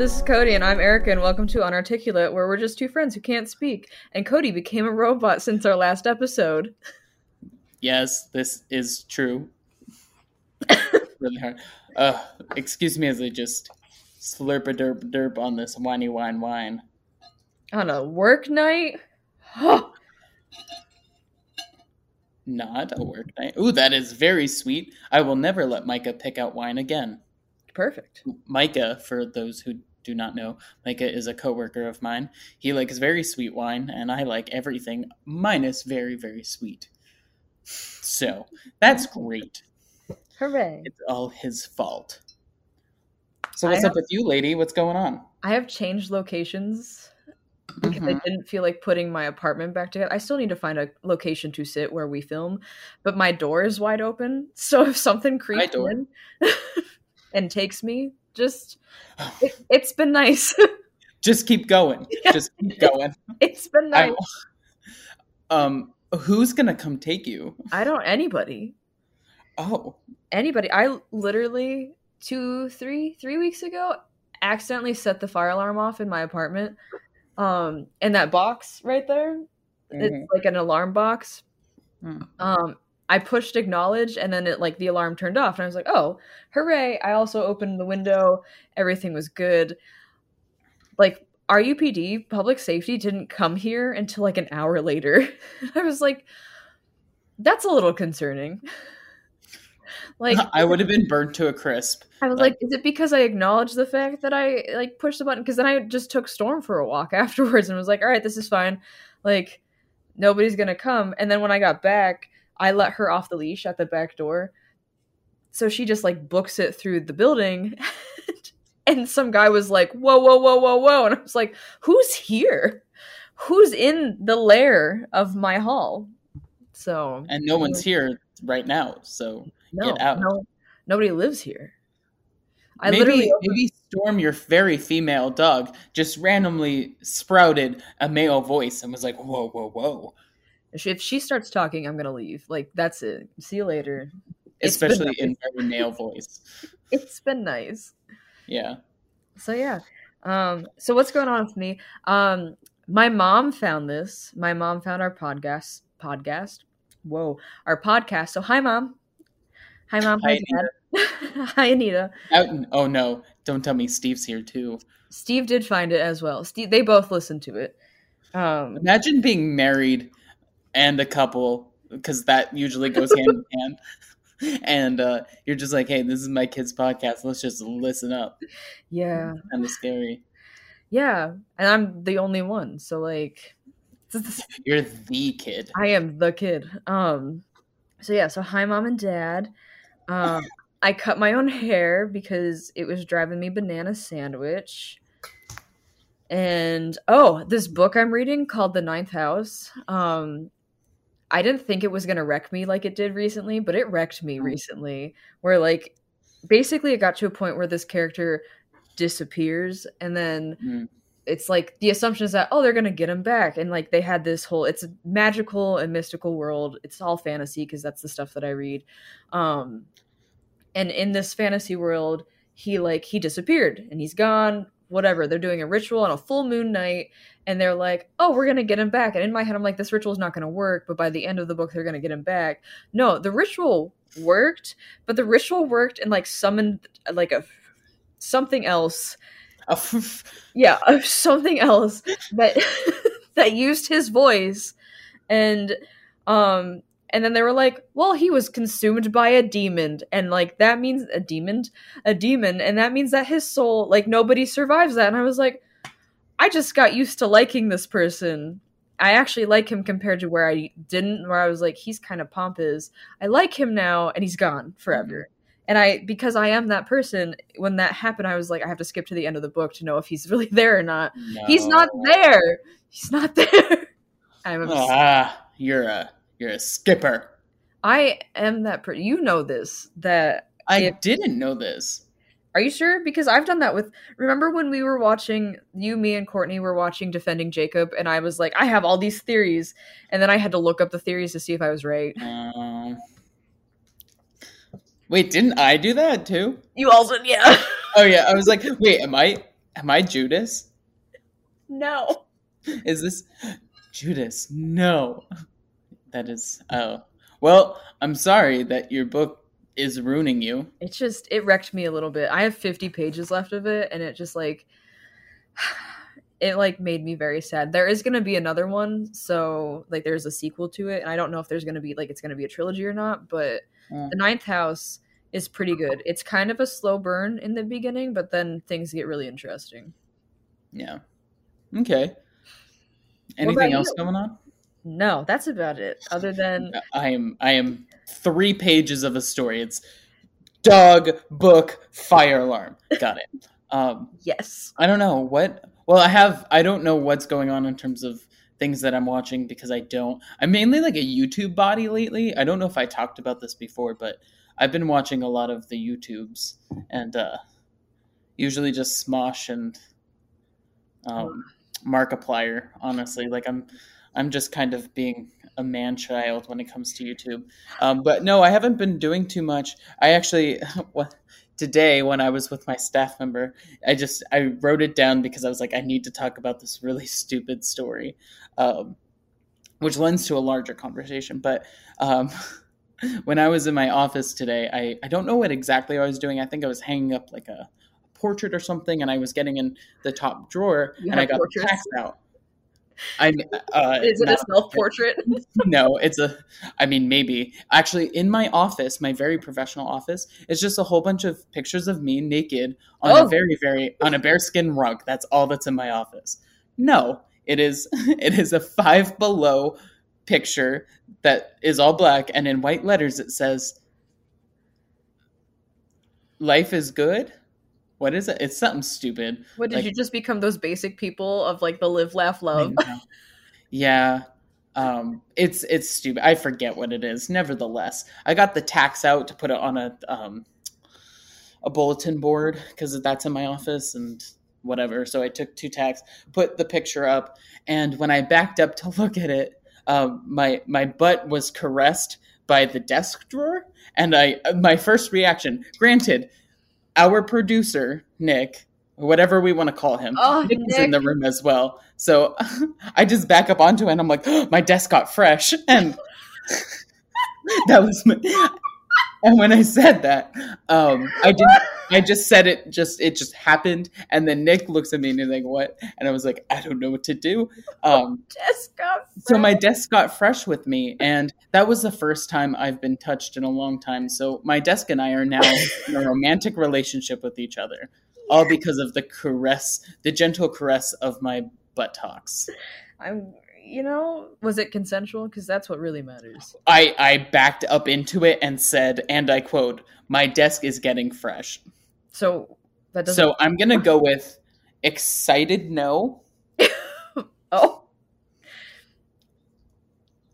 This is Cody, and I'm Erica, and welcome to Unarticulate, where we're just two friends who can't speak. And Cody became a robot since our last episode. Yes, this is true. really hard. Uh, excuse me as I just slurp a derp derp on this whiny wine wine. On a work night? Not a work night. Ooh, that is very sweet. I will never let Micah pick out wine again. Perfect. Micah, for those who do not know, Micah is a coworker of mine. He likes very sweet wine, and I like everything minus very, very sweet. So that's great. Hooray. It's all his fault. So what's up with you, lady? What's going on? I have changed locations because I Mhm. didn't feel like putting my apartment back together. I still need to find a location to sit where we film, but my door is wide open. So if something creeps in and takes me, just it, it's been nice. Just keep going. Yeah. Just keep going. it's been nice. I, um, who's gonna come take you? I don't anybody. Oh, anybody. I literally two, three, three weeks ago accidentally set the fire alarm off in my apartment. Um, and that box right there, mhm. it's like an alarm box. Hmm. Um, I pushed acknowledge, and then it like the alarm turned off, and I was like, "Oh, hooray!" I also opened the window. Everything was good. Like RUPD, public safety, didn't come here until like an hour later. I was like, "That's a little concerning." like I would have been burnt to a crisp. I was Like- like, is it because I acknowledged the fact that I like pushed the button? Because then I just took Storm for a walk afterwards and was like, all right, this is fine. Like, nobody's gonna come. And then when I got back, I let her off the leash at the back door. So she just like books it through the building. and some guy was like, whoa, whoa, whoa, whoa, whoa. And I was like, who's here? Who's in the lair of my hall? So And no one's here right now, so no, get out. no, nobody lives here. I maybe literally maybe Storm, your very female dog, just randomly sprouted a male voice and was like, "Whoa, whoa, whoa!" If she, starts talking, I'm gonna leave. Like that's it. See you later. Especially in nice. very male voice. It's been nice. Yeah. So yeah. Um. So what's going on with me? Um. My mom found this. My mom found our podcast. Podcast. Whoa. Our podcast. So hi, mom. Hi, mom. Hi, Hi, dad. hi, Anita. Out, oh no! Don't tell me Steve's here too. Steve did find it as well. Steve. They both listened to it. Um. Imagine being married and a couple, because that usually goes hand in hand. And uh, you're just like, "Hey, this is my kid's podcast. Let's just listen up." Yeah. Kind of scary. Yeah. And I'm the only one. So like. You're the kid. I am the kid. Um so yeah, so hi mom and dad. Um I cut my own hair because it was driving me banana sandwich. And oh, this book I'm reading called The Ninth House. Um I didn't think it was going to wreck me like it did recently, but it wrecked me Mm. recently where like basically it got to a point where this character disappears and then Mm. It's like the assumption is that oh they're gonna get him back. And like they had this whole it's a magical and mystical world. It's all fantasy because that's the stuff that i read. Um and in this fantasy world he like he disappeared and he's gone whatever. They're doing a ritual on a full moon night and they're like oh we're gonna get him back. And in my head i'm like this ritual is not gonna work but by the end of the book they're gonna get him back. No the ritual worked but the ritual worked and like summoned like a something else yeah of something else that that used his voice. And um and then they were like well he was consumed by a demon. And like that means a demon? A demon. And that means that his soul like nobody survives that. And i was like i just got used to liking this person. I actually like him compared to where i didn't where i was like he's kind of pompous. I like him now and he's gone forever and i because i am that person when that happened i was like i have to skip to the end of the book to know if he's really there or not he's not there he's not there i'm obsessed. Ah, you're a you're a skipper. i am that person you know this that I If- didn't know this. Are you sure? Because I've done that with. Remember when we were watching you, me, and Courtney were watching Defending Jacob, and I was like, I have all these theories, and then I had to look up the theories to see if I was right. Um, Wait, didn't I do that too? You also, yeah. Oh yeah, I was like, wait, am I am I Judas? no. Is this Judas? No. That is oh. Well, I'm sorry that your book is ruining you. It just it wrecked me a little bit. I have 50 pages left of it and it just like it like made me very sad. There is going to be another one, so like there's a sequel to it and I don't know if there's going to be like it's going to be a trilogy or not, but Mm. The Ninth House is pretty good. It's kind of a slow burn in the beginning, but then things get really interesting. Yeah. Okay. Anything else you? going on? No, that's about it. Other than I am I am three pages of a story. It's dog book fire alarm. Got it. Um yes. I don't know what well I have I don't know what's going on in terms of things that I'm watching because I don't I'm mainly like a YouTube body lately. I don't know if I talked about this before, but I've been watching a lot of the YouTubes and uh usually just Smosh and um Markiplier, honestly. Like I'm I'm just kind of being a man child when it comes to YouTube. Um, but no, I haven't been doing too much. I actually, what today when I was with my staff member, I just I wrote it down because I was like, I need to talk about this really stupid story, um, which lends to a larger conversation. But um, when I was in my office today, I I don't know what exactly I was doing. I think I was hanging up like a portrait or something, and I was getting in the top drawer, You and I got the tacks out. I uh, Is it a self portrait? no, it's a. I mean, maybe actually in my office, my very professional office, it's just a whole bunch of pictures of me naked on Oh. a very, very on a bearskin rug. That's all that's in my office. No, it is. It is a five below picture that is all black, and in white letters it says, "Life is good." What is it? It's something stupid. What did Like- you just become those basic people of like the live, laugh, love? Yeah. Um, it's it's stupid. I forget what it is. Nevertheless, I got the tacks out to put it on a um, a bulletin board because that's in my office and whatever. So I took two tacks, put the picture up, and when I backed up to look at it, um, my my butt was caressed by the desk drawer, and I my first reaction. Granted, our producer Nick, whatever we want to call him, Oh, Nick is in the room as well. So I just back up onto it and I'm like, my desk got fresh. And that was my, and when I said that, um, I did I just said it just it just happened. And then Nick looks at me and he's like, What? And I was like, I don't know what to do. Um, Jessica. so my desk got fresh with me, and that was the first time I've been touched in a long time. So my desk and I are now in a romantic relationship with each other, all because of the caress, the gentle caress of my buttocks. I'm. You know, was it consensual? Because that's what really matters. I I backed up into it and said, and I quote, "My desk is getting fresh." So that doesn't. So I'm gonna go with excited no. oh.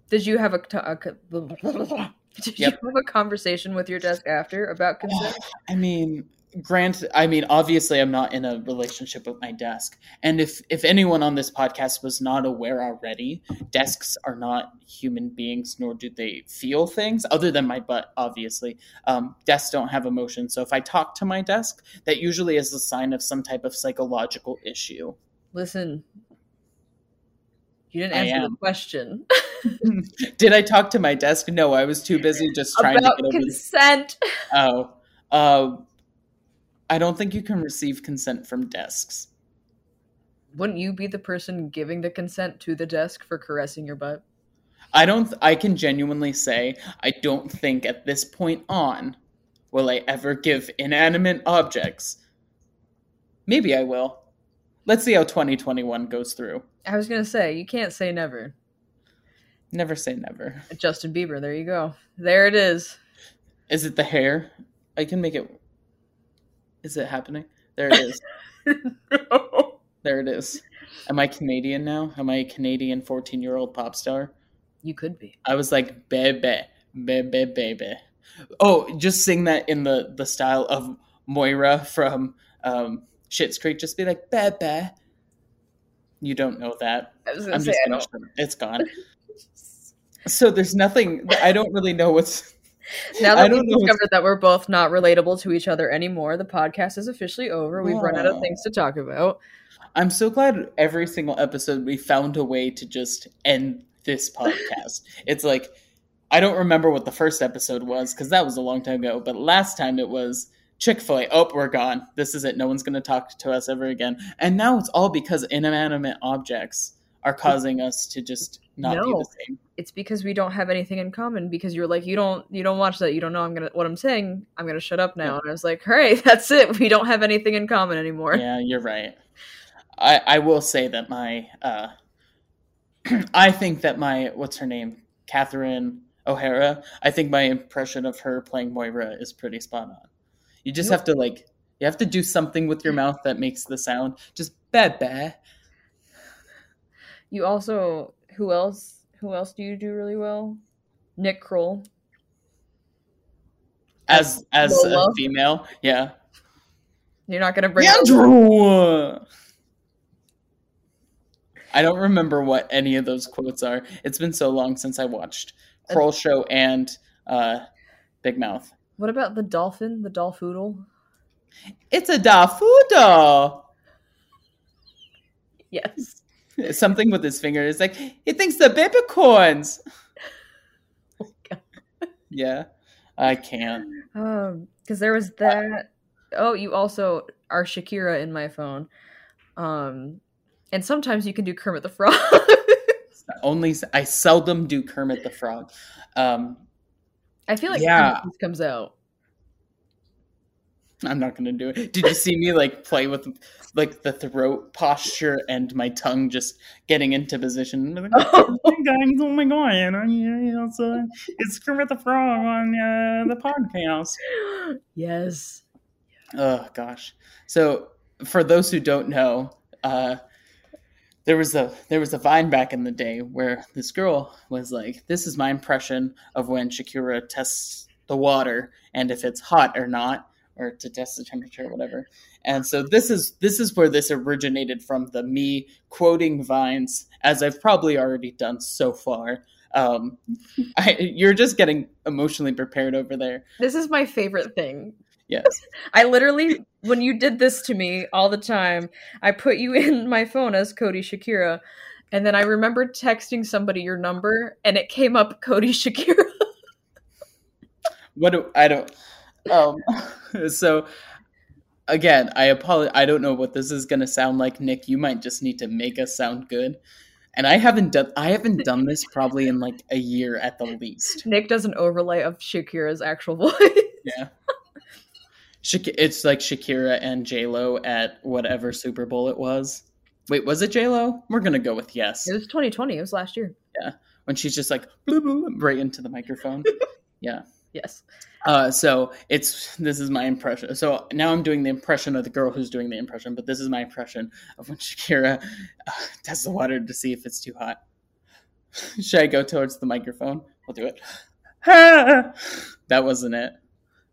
Did you have a, t- a did Yep. you have a conversation with your desk after about consent? I mean, grant. I mean, obviously, I'm not in a relationship with my desk, and if if anyone on this podcast was not aware already, desks are not human beings, nor do they feel things other than my butt. Obviously, um, desks don't have emotions. So if I talk to my desk, that usually is a sign of some type of psychological issue. Listen, you didn't answer the question Did I talk to my desk? No, I was too busy just trying about to get over. Consent. oh, uh, I don't think you can receive consent from desks. Wouldn't you be the person giving the consent to the desk for caressing your butt? I don't. I can genuinely say I don't think at this point on will I ever give inanimate objects. Maybe I will. Let's see how 2021 goes through. I was gonna say you can't say never. Never say never. Justin Bieber, there you go. There it is. Is it the hair? I can make it. Is it happening? There it is. there it is. Am I Canadian now? Am I a Canadian 14 year old pop star? you could be. I was like, baby, baby, baby. Oh, just sing that in the, the style of Moira from um, Schitt's Creek. Just be like, baby. You don't know that. I was gonna I'm say just gonna don't. shut it. It's gone. So there's nothing. I don't really know what's. Now that we've discovered that we're both not relatable to each other anymore, the podcast is officially over. We've run out of things to talk about. I'm so glad every single episode we found a way to just end this podcast. it's like I don't remember what the first episode was because that was a long time ago, but last time it was Chick fil A. Oh, we're gone. This is it. No one's going to talk to us ever again. And now it's all because inanimate objects are causing us to just not No. It's because we don't have anything in common. Because you're like, you don't, you don't watch that. You don't know. I'm gonna what I'm saying. I'm gonna shut up now. And I was like, right, that's it. We don't have anything in common anymore. Yeah, you're right. I, I will say that my uh, I think that my what's her name Catherine O'Hara. I think my impression of her playing Moira is pretty spot on. You just Yep. have to like you have to do something with your mouth that makes the sound just ba ba. You also, who else? Who else do you do really well? Nick Kroll. As as a female, yeah. You're not gonna bring. Andrew. I don't remember what any of those quotes are. It's been so long since I watched Kroll Show and uh, Big Mouth. What about the dolphin? The dolphoodle? It's a dafudo. Yes. Something with his finger. It's like he thinks the baby corns. Oh, Yeah, I can't. Um, because there was that. Oh, you also are Shakira in my phone. Um, and sometimes you can do Kermit the Frog. Only I seldom do Kermit the Frog. Um, I feel like Yeah. Kermit comes out. I'm not gonna do it. Did you see me like play with like the throat posture and my tongue just getting into position? Like, Oh. "Hey guys, oh my god, it's, uh, it's Kermit the Frog on uh, the podcast. yes. Oh gosh. So for those who don't know, uh, there was a there was a vine back in the day where this girl was like, "This is my impression of when Shakira tests the water and if it's hot or not, or to test the temperature or whatever." And so this is this is where this originated from the me quoting vines, as I've probably already done so far. Um, I, you're just getting emotionally prepared over there. This is my favorite thing. Yes. I literally, when you did this to me all the time, I put you in my phone as Cody Shakira. And then I remember texting somebody your number and it came up Cody Shakira. what do I don't um so again I apologize I don't know what this is gonna sound like Nick you might just need to make us sound good and I haven't done I haven't done this probably in like a year at the least Nick does an overlay of Shakira's actual voice. yeah it's like Shakira and J Lo at whatever Super Bowl it was wait was it J Lo we're gonna go with yes It was 2020. It was last year. Yeah, when she's just like right into the microphone yeah Yes. Uh, so it's this is my impression. So now I'm doing the impression of the girl who's doing the impression, but this is my impression of when Shakira uh, tests the water to see if it's too hot. Should I go towards the microphone? We'll do it. that wasn't it.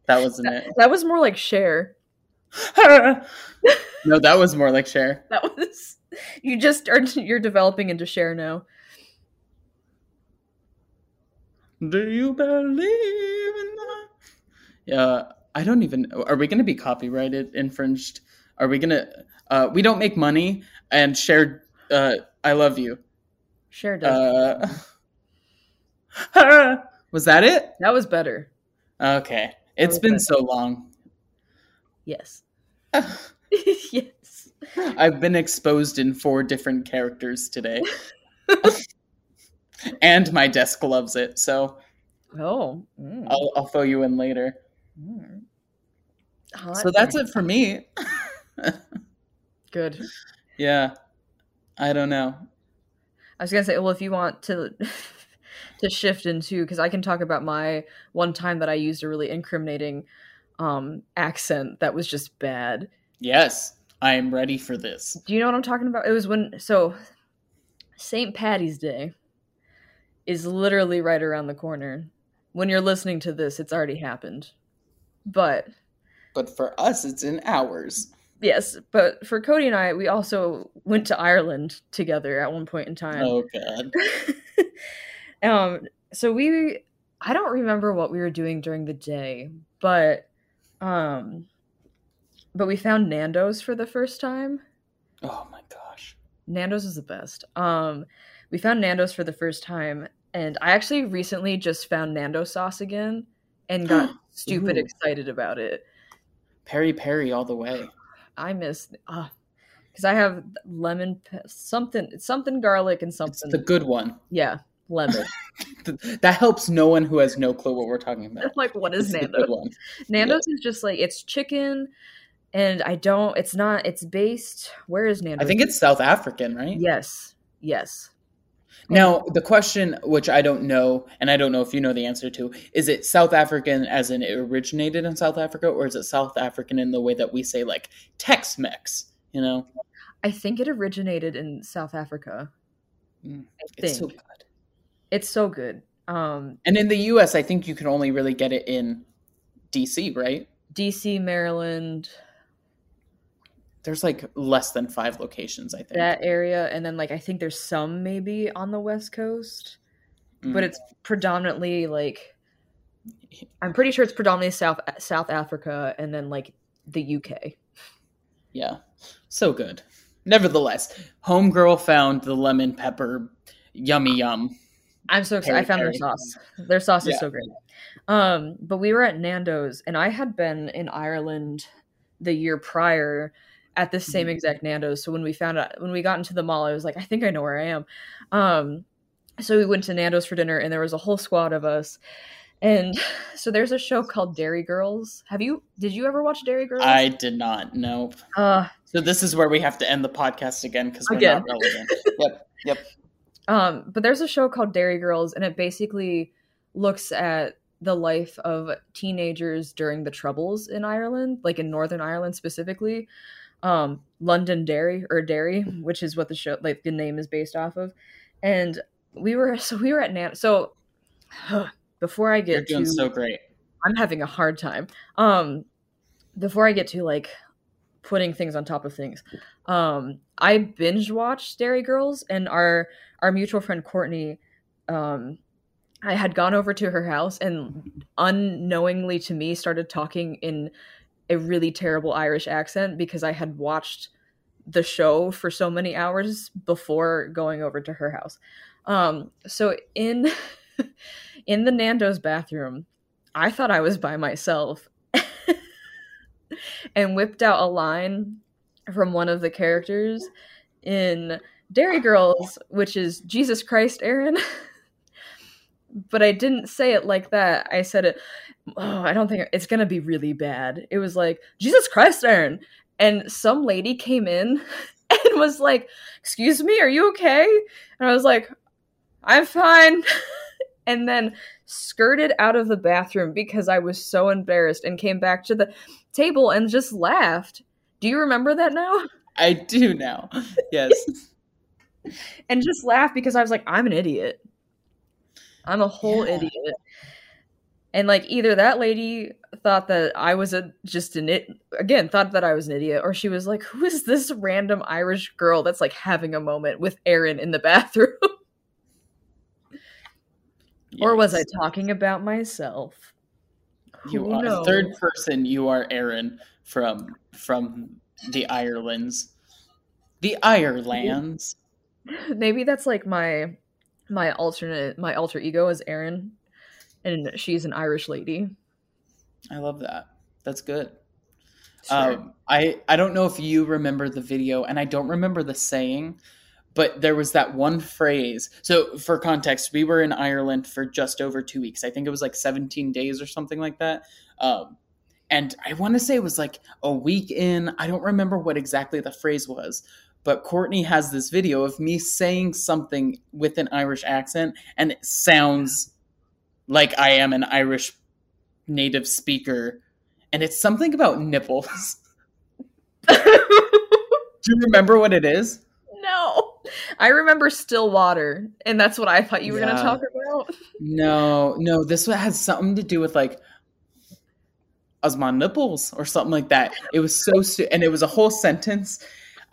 That wasn't it. That was more like Cher. no, that was more like Cher. That was. You just are. You're developing into Cher now. Do you believe in that? Yeah, I don't even. Are we going to be copyrighted, infringed? Are we going to? Uh, we don't make money and share. Uh, I love you. Cher does. Uh, was that it? that was better. Okay, it's been better. so long. Yes. yes. I've been exposed in four different characters today, and my desk loves it. So Oh. mm, I'll, I'll fill you in later. Mm. So that's it for me. Good. Yeah, I don't know. I was gonna say, well, if you want to to shift into, because I can talk about my one time that I used a really incriminating um accent that was just bad. Yes, I am ready for this. Do you know what I'm talking about? It was when so St. Patty's Day is literally right around the corner. When you're listening to this, it's already happened. But But for us, it's in hours. yes, but for Cody and I, we also went to Ireland together at one point in time. Oh god. um so we I don't remember what we were doing during the day, but um but we found Nando's for the first time. Oh my gosh. Nando's is the best. Um we found Nando's for the first time and I actually recently just found Nando sauce again and got stupid Ooh. excited about it. Peri Peri all the way. I miss uh because I have lemon something something garlic and It's something the good one. yeah lemon. that helps no one who has no clue what we're talking about. like what It's is the Nando's? Nando's is just like it's chicken, and I don't. It's not. It's based. Where is Nando's? I think it's South African, right? yes, yes. Now, the question, which I don't know, and I don't know if you know the answer to, is it South African as in it originated in South Africa, or is it South African in the way that we say like Tex Mex? You know, I think it originated in South Africa. Mm, it's so good. it's so good. Um, And in the U.S., I think you can only really get it in D.C., right? D.C., Maryland, There's like less than five locations, I think. that area, and then like I think there's some maybe on the West Coast, Mm. but it's predominantly like I'm pretty sure it's predominantly South South Africa, and then like the UK. Yeah. So good. Nevertheless, Homegirl found the lemon pepper yummy yum. I'm so excited. I found their sauce. Their sauce is so great. Um, but we were at Nando's, and I had been in Ireland the year prior at the same Mhm. exact Nando's. So when we found out, when we got into the mall, I was like, I think I know where I am. Um, so we went to Nando's for dinner, and there was a whole squad of us. And so there's a show called Derry Girls. Have you? Did you ever watch Derry Girls? I did not know. Uh, So this is where we have to end the podcast again because we're Again. not relevant. yep. Yep. Um, but there's a show called Derry Girls, and it basically looks at the life of teenagers during the Troubles in Ireland, like in Northern Ireland specifically. Um, Londonderry or Derry, which is what the show, like the name is based off of. And we were so we were at Nan. So before I get You're doing to, so great. I'm having a hard time. Um, before I get to like putting things on top of things, um, I binge watched Derry Girls, and our our mutual friend Courtney, um, I had gone over to her house and unknowingly to me started talking in a really terrible Irish accent because I had watched the show for so many hours before going over to her house. Um, so in in the Nando's bathroom, I thought I was by myself and whipped out a line from one of the characters in Derry Girls, which is Jesus Christ, Erin. but I didn't say it like that. I said it, oh, I don't think it's going to be really bad. It was like, Jesus Christ, Erin. And some lady came in and was like, Excuse me, are you okay? And I was like, I'm fine. and then skirted out of the bathroom because I was so embarrassed and came back to the table and just laughed. Do you remember that now? I do now. Yes. And just laughed because I was like, I'm an idiot. I'm a whole Yeah. idiot. And like either that lady thought that I was a just an it again thought that I was an idiot, or she was like, "Who is this random Irish girl that's like having a moment with Erin in the bathroom?" or was I talking about myself? You Who are knows? third person. You are Erin from from the Irelands, the Irelands. Maybe that's like my my alternate my alter ego is Erin, and she's an Irish lady. I love that. That's good. Sure. Um, I I don't know if you remember the video, and I don't remember the saying, but there was that one phrase. So for context, we were in Ireland for just over two weeks. I think it was like 17 days or something like that. Um, and I want to say it was like a week in. I don't remember what exactly the phrase was, but Courtney has this video of me saying something with an Irish accent, and it sounds like I am an Irish native speaker, and it's something about nipples. Do you remember what it is? no, I remember still water, and that's what I thought you were going to talk about. No, no, this one has something to do with like as my nipples or something like that. It was so stu- and it was a whole sentence.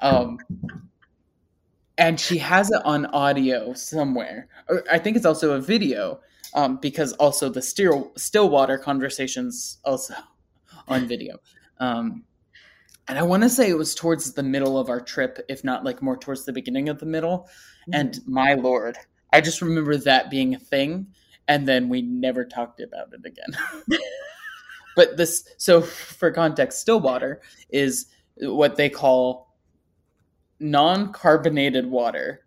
Um and she has it on audio somewhere. Or I think it's also a video. um, because also the still Stillwater conversations also on video. Um, and I want to say it was towards the middle of our trip, if not like more towards the beginning of the middle. Mm-hmm. And my lord, I just remember that being a thing, and then we never talked about it again. but this, so for context, Stillwater is what they call non-carbonated water.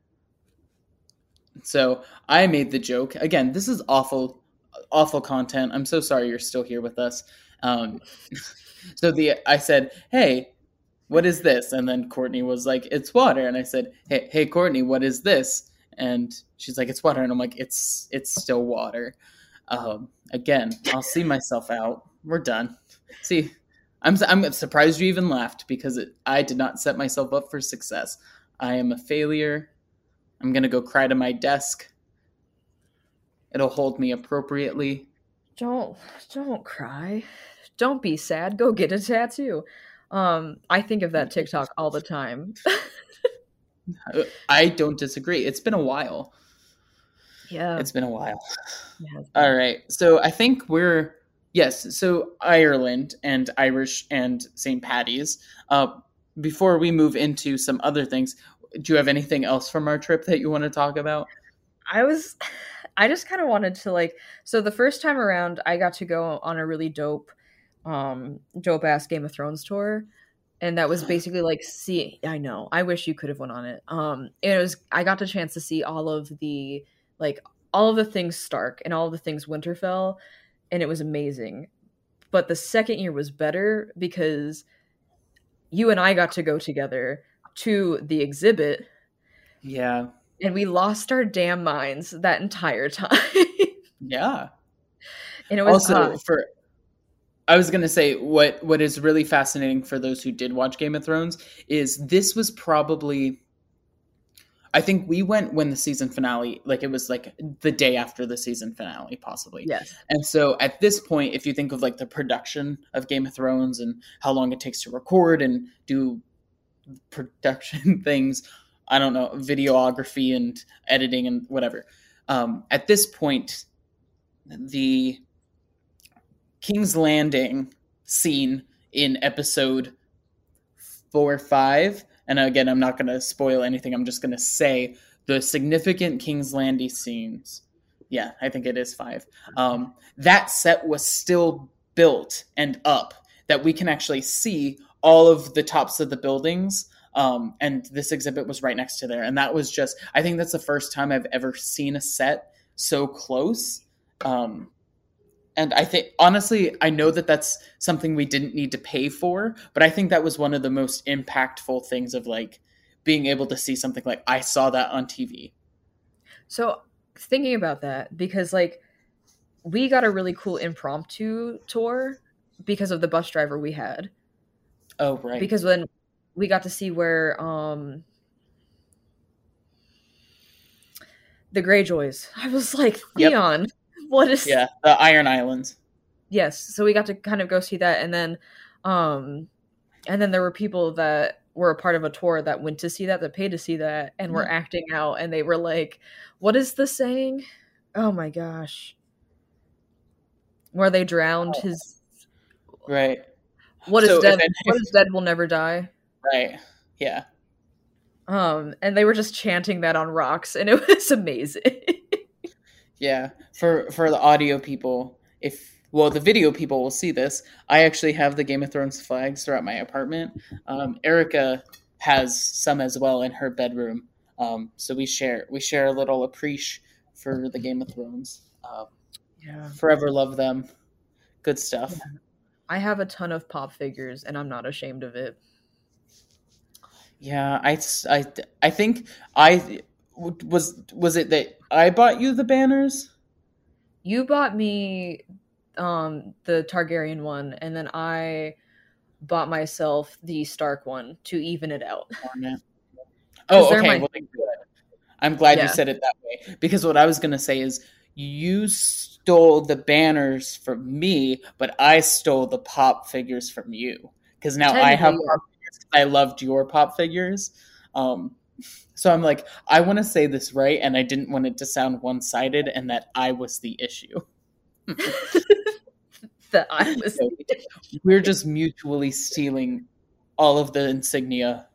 So I made the joke. Again, this is awful, awful content. I'm so sorry you're still here with us. Um, so the I said, "Hey, what is this?" And then Courtney was like, "It's water." And I said, "Hey, hey, Courtney, what is this?" And she's like, "It's water." And I'm like, "It's it's still water." Um, again, I'll see myself out. We're done. See, I'm I'm surprised you even laughed because it, I did not set myself up for success. I am a failure. I'm gonna go cry to my desk. It'll hold me appropriately. Don't don't cry. Don't be sad. Go get a tattoo. Um, I think of that TikTok all the time. I don't disagree. It's been a while. Yeah. It's been a while. All right. So I think we're yes, so Ireland and Irish and St. Patty's. Uh, before we move into some other things, do you have anything else from our trip that you want to talk about? I was I just kind of wanted to like so the first time around I got to go on a really dope um dope ass Game of Thrones tour and that was basically like see I know I wish you could have went on it um it was I got the chance to see all of the like all of the things Stark and all of the things Winterfell and it was amazing. But the second year was better because you and I got to go together to the exhibit. Yeah. And we lost our damn minds that entire time. Yeah. And it was also for I was gonna say what what is really fascinating for those who did watch Game of Thrones is this was probably I think we went when the season finale like it was like the day after the season finale possibly. Yes. And so at this point if you think of like the production of Game of Thrones and how long it takes to record and do production things, I don't know, videography and editing and whatever. Um, at this point the King's Landing scene in episode four or five. And again, I'm not going to spoil anything. I'm just going to say the significant King's Landing scenes. Yeah, I think it is five. Um, that set was still built and up that we can actually see all of the tops of the buildings. Um, and this exhibit was right next to there. And that was just, I think that's the first time I've ever seen a set so close. Um, and I think honestly, I know that that's something we didn't need to pay for, but I think that was one of the most impactful things of like being able to see something like I saw that on TV. So thinking about that, because like we got a really cool impromptu tour because of the bus driver we had. Oh right. Because when we got to see where um the Greyjoys, I was like, Theon. Yep what is yeah the iron islands. Yes so we got to kind of go see that and then um and then there were people that were a part of a tour that went to see that that paid to see that and were mm-hmm. acting out and they were like what is the saying? Oh my gosh. Where they drowned his right. What is so dead what is dead will never die. Right yeah. Um and they were just chanting that on rocks and it was amazing yeah, for for the audio people, if well, the video people will see this. I actually have the Game of Thrones flags throughout my apartment. Um, Erica has some as well in her bedroom. Um, so we share we share a little appreciation for the Game of Thrones. Um, yeah, forever love them. Good stuff. Yeah. I have a ton of pop figures, and I'm not ashamed of it. Yeah, I, I, I think I was was it that I bought you the banners? You bought me um the Targaryen one and then I bought myself the Stark one to even it out. Oh, okay. My- well, I'm glad yeah. you said it that way because what I was going to say is you stole the banners from me, but I stole the pop figures from you because now I have pop figures. I loved your pop figures. Um, So I'm like, I want to say this right, and I didn't want it to sound one sided and that I was the issue. that I was. We're just mutually stealing all of the insignia.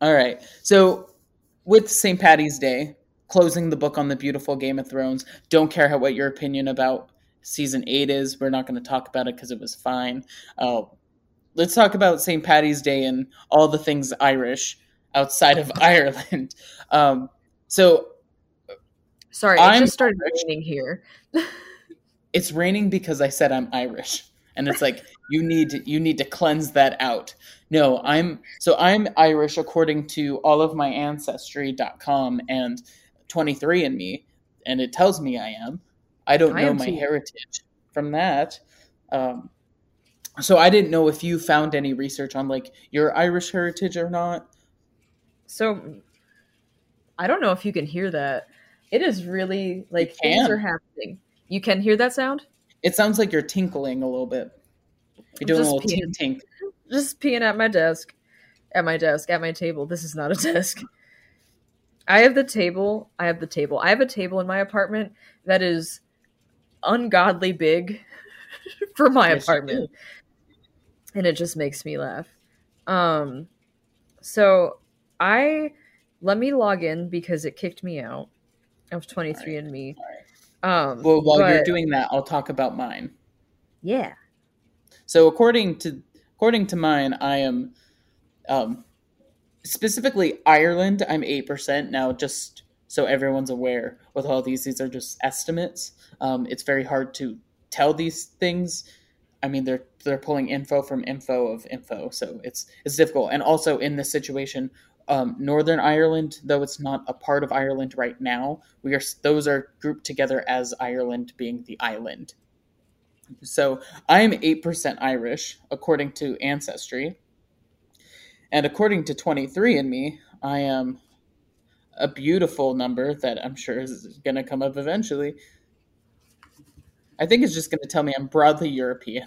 All right. So with St. Patty's Day, closing the book on the beautiful Game of Thrones, don't care how, what your opinion about season eight is. We're not going to talk about it because it was fine. Uh, let's talk about St. Patty's Day and all the things Irish outside of Ireland. Um, so, sorry, I'm just started Irish. raining here. it's raining because I said I'm Irish, and it's like you need you need to cleanse that out. No, I'm so I'm Irish according to all of my ancestry.com and 23andMe, and it tells me I am. I don't I know my too. heritage from that. Um, so I didn't know if you found any research on like your Irish heritage or not. So I don't know if you can hear that. It is really like things are happening. You can hear that sound? It sounds like you're tinkling a little bit. You're doing a little tink tink. Just peeing at my desk. At my desk, at my table. This is not a desk. I have the table. I have the table. I have a table in my apartment that is ungodly big for my yes, apartment. And it just makes me laugh. Um so I let me log in because it kicked me out of 23andMe. Um, well, while but, you're doing that, I'll talk about mine. Yeah. So according to according to mine, I am um, specifically Ireland. I'm eight percent now. Just so everyone's aware, with all these, these are just estimates. Um, it's very hard to tell these things. I mean, they're they're pulling info from info of info, so it's it's difficult. And also in this situation, um, Northern Ireland, though it's not a part of Ireland right now, we are those are grouped together as Ireland being the island. So I am eight percent Irish according to Ancestry, and according to 23andMe, I am a beautiful number that I'm sure is going to come up eventually. I think it's just going to tell me I'm broadly European.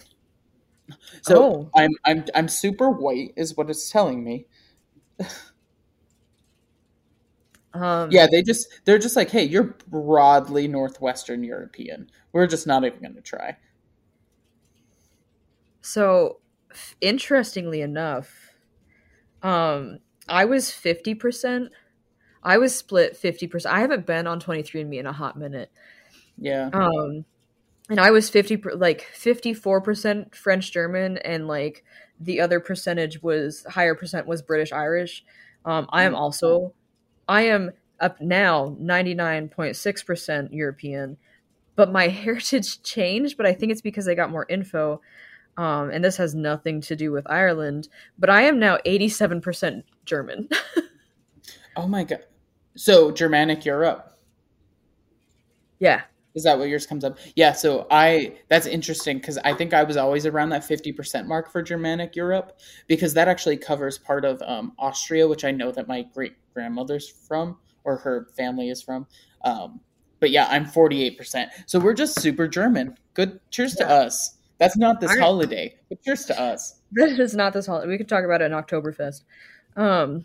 So oh. I'm I'm I'm super white is what it's telling me. Um, yeah, they just they're just like, hey, you're broadly Northwestern European. We're just not even going to try. So, interestingly enough, um, I was fifty percent. I was split fifty percent. I haven't been on Twenty Three and Me in a hot minute. Yeah. Um, and I was fifty like fifty four percent French German, and like the other percentage was higher percent was British Irish. Um, I am mm. also I am up now 99.6% European, but my heritage changed, but I think it's because I got more info. Um, and this has nothing to do with Ireland, but I am now 87% German. oh my god. So Germanic Europe. Yeah. Is that what yours comes up? Yeah, so I that's interesting because I think I was always around that 50% mark for Germanic Europe because that actually covers part of um, Austria, which I know that my great grandmother's from or her family is from. Um, but yeah, I'm 48%. So we're just super German. Good. Cheers yeah. to us. That's not this holiday, but cheers to us. This is not this holiday. We could talk about it in Oktoberfest. Um,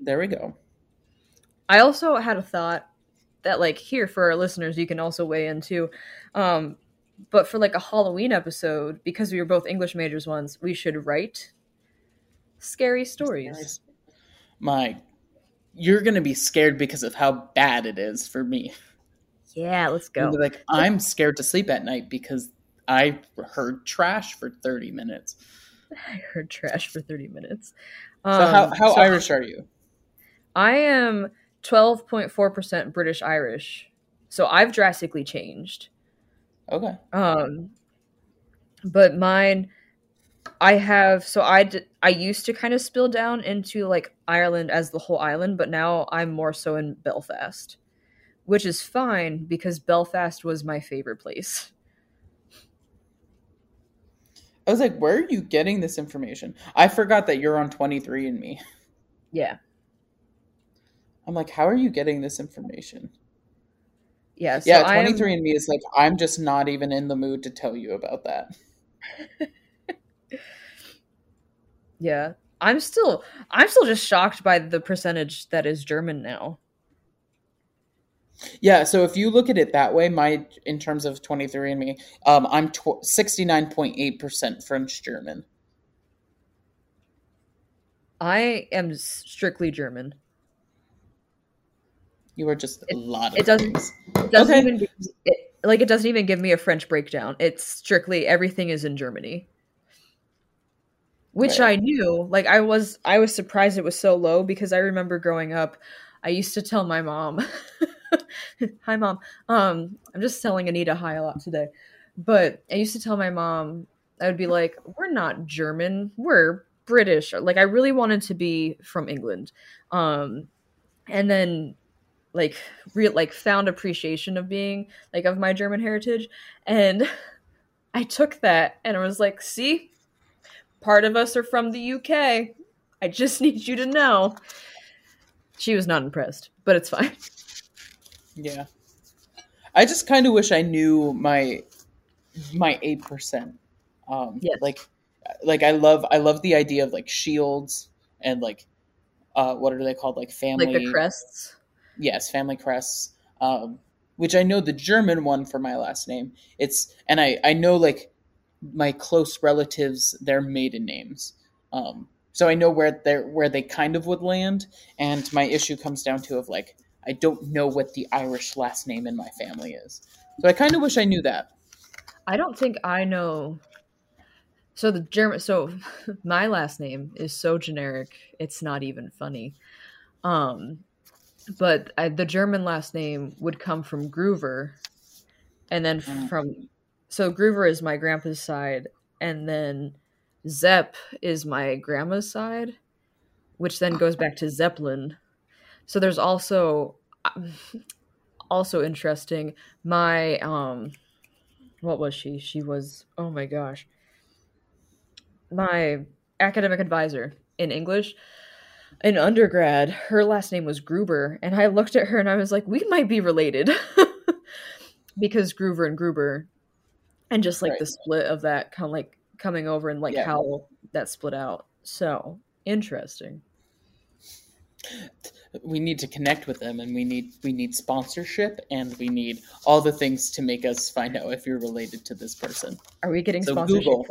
there we go. I also had a thought that, like, here for our listeners, you can also weigh in too. Um, but for like a Halloween episode, because we were both English majors once, we should write scary stories. My you're gonna be scared because of how bad it is for me. Yeah, let's go. Like I'm scared to sleep at night because I heard trash for 30 minutes. I heard trash for 30 minutes. Um, so how how so Irish are you? I am 12.4% British Irish. So I've drastically changed. Okay. Um but mine I have so I d- I used to kind of spill down into like Ireland as the whole island, but now I'm more so in Belfast, which is fine because Belfast was my favorite place. I was like, where are you getting this information? I forgot that you're on 23 and me. Yeah. I'm like, how are you getting this information? Yeah, so yeah. Twenty three and Me is like, I'm just not even in the mood to tell you about that. Yeah. I'm still I'm still just shocked by the percentage that is German now. Yeah, so if you look at it that way, my in terms of 23andme, um, I'm tw- 69.8% French German. I am strictly German. You are just a lot of it doesn't, things. It doesn't Okay. even give, it, like it doesn't even give me a French breakdown. It's strictly everything is in Germany. Which Right. I knew. Like I was I was surprised it was so low because I remember growing up I used to tell my mom Hi mom. Um I'm just telling Anita hi a lot today. But I used to tell my mom I would be like, "We're not German. We're British." Like I really wanted to be from England. Um and then like real like found appreciation of being like of my German heritage and I took that and I was like, "See? Part of us are from the UK. I just need you to know." She was not impressed, but it's fine. Yeah. I just kind of wish I knew my my 8%. Um Yes. like like I love I love the idea of like shields and like uh what are they called like family Like the crests. Yes, family crests. Um, which I know the German one for my last name. It's and I I know like my close relatives their maiden names. Um, so I know where they where they kind of would land. And my issue comes down to of like I don't know what the Irish last name in my family is. So I kind of wish I knew that. I don't think I know. So the German, so my last name is so generic, it's not even funny. Um, but I, the German last name would come from Groover, and then Mm. from so Groover is my grandpa's side, and then Zepp is my grandma's side, which then goes back to Zeppelin. So there's also also interesting. My um, what was she? She was oh my gosh, my academic advisor in English in undergrad. Her last name was Gruber, and I looked at her and I was like, we might be related because Gruber and Gruber, and just like Right. the split of that kind of like coming over and like Yeah. how that split out. So interesting. We need to connect with them, and we need we need sponsorship, and we need all the things to make us find out if you're related to this person. Are we getting So sponsorship? Google.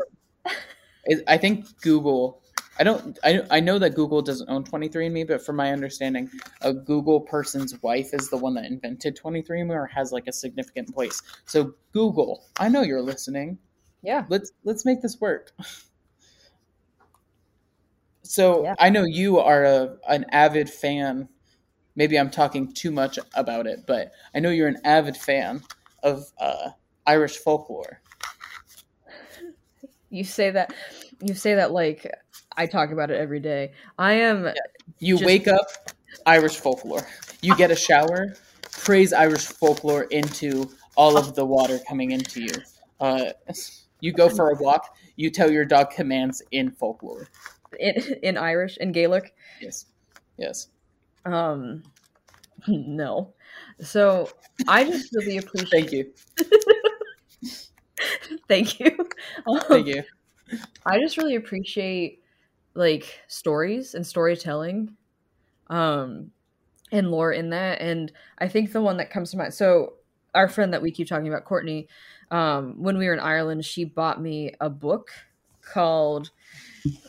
I think Google. I don't. I, I know that Google doesn't own 23andMe, but from my understanding, a Google person's wife is the one that invented 23andMe or has like a significant place. So Google, I know you're listening. Yeah. Let's let's make this work. So Yeah. I know you are a an avid fan. Maybe I'm talking too much about it, but I know you're an avid fan of uh, Irish folklore. You say that. You say that like I talk about it every day. I am. You Just- wake up, Irish folklore. You get a shower, praise Irish folklore into all of the water coming into you. Uh, you go for a walk, you tell your dog commands in folklore. in, in Irish in Gaelic. Yes. Yes. Um, no. So I just really appreciate. Thank you. Thank you. Um, Thank you. I just really appreciate like stories and storytelling, um, and lore in that. And I think the one that comes to mind. So our friend that we keep talking about, Courtney, um, when we were in Ireland, she bought me a book called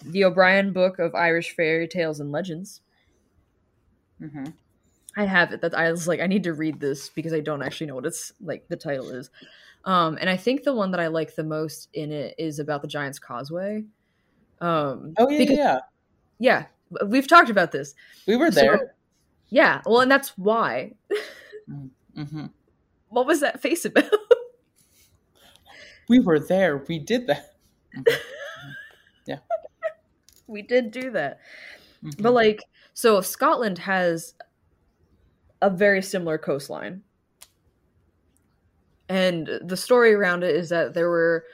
"The O'Brien Book of Irish Fairy Tales and Legends." hmm I have it. That I was like, I need to read this because I don't actually know what it's like. The title is, um, and I think the one that I like the most in it is about the Giant's Causeway. Um, Oh yeah, because- yeah. yeah, we've talked about this. We were So- there. yeah, well, and that's why. hmm What was that face about? We were there. We did that. Yeah. We did do that, Mhm. but like, so Scotland has a very similar coastline, and the story around it is that there were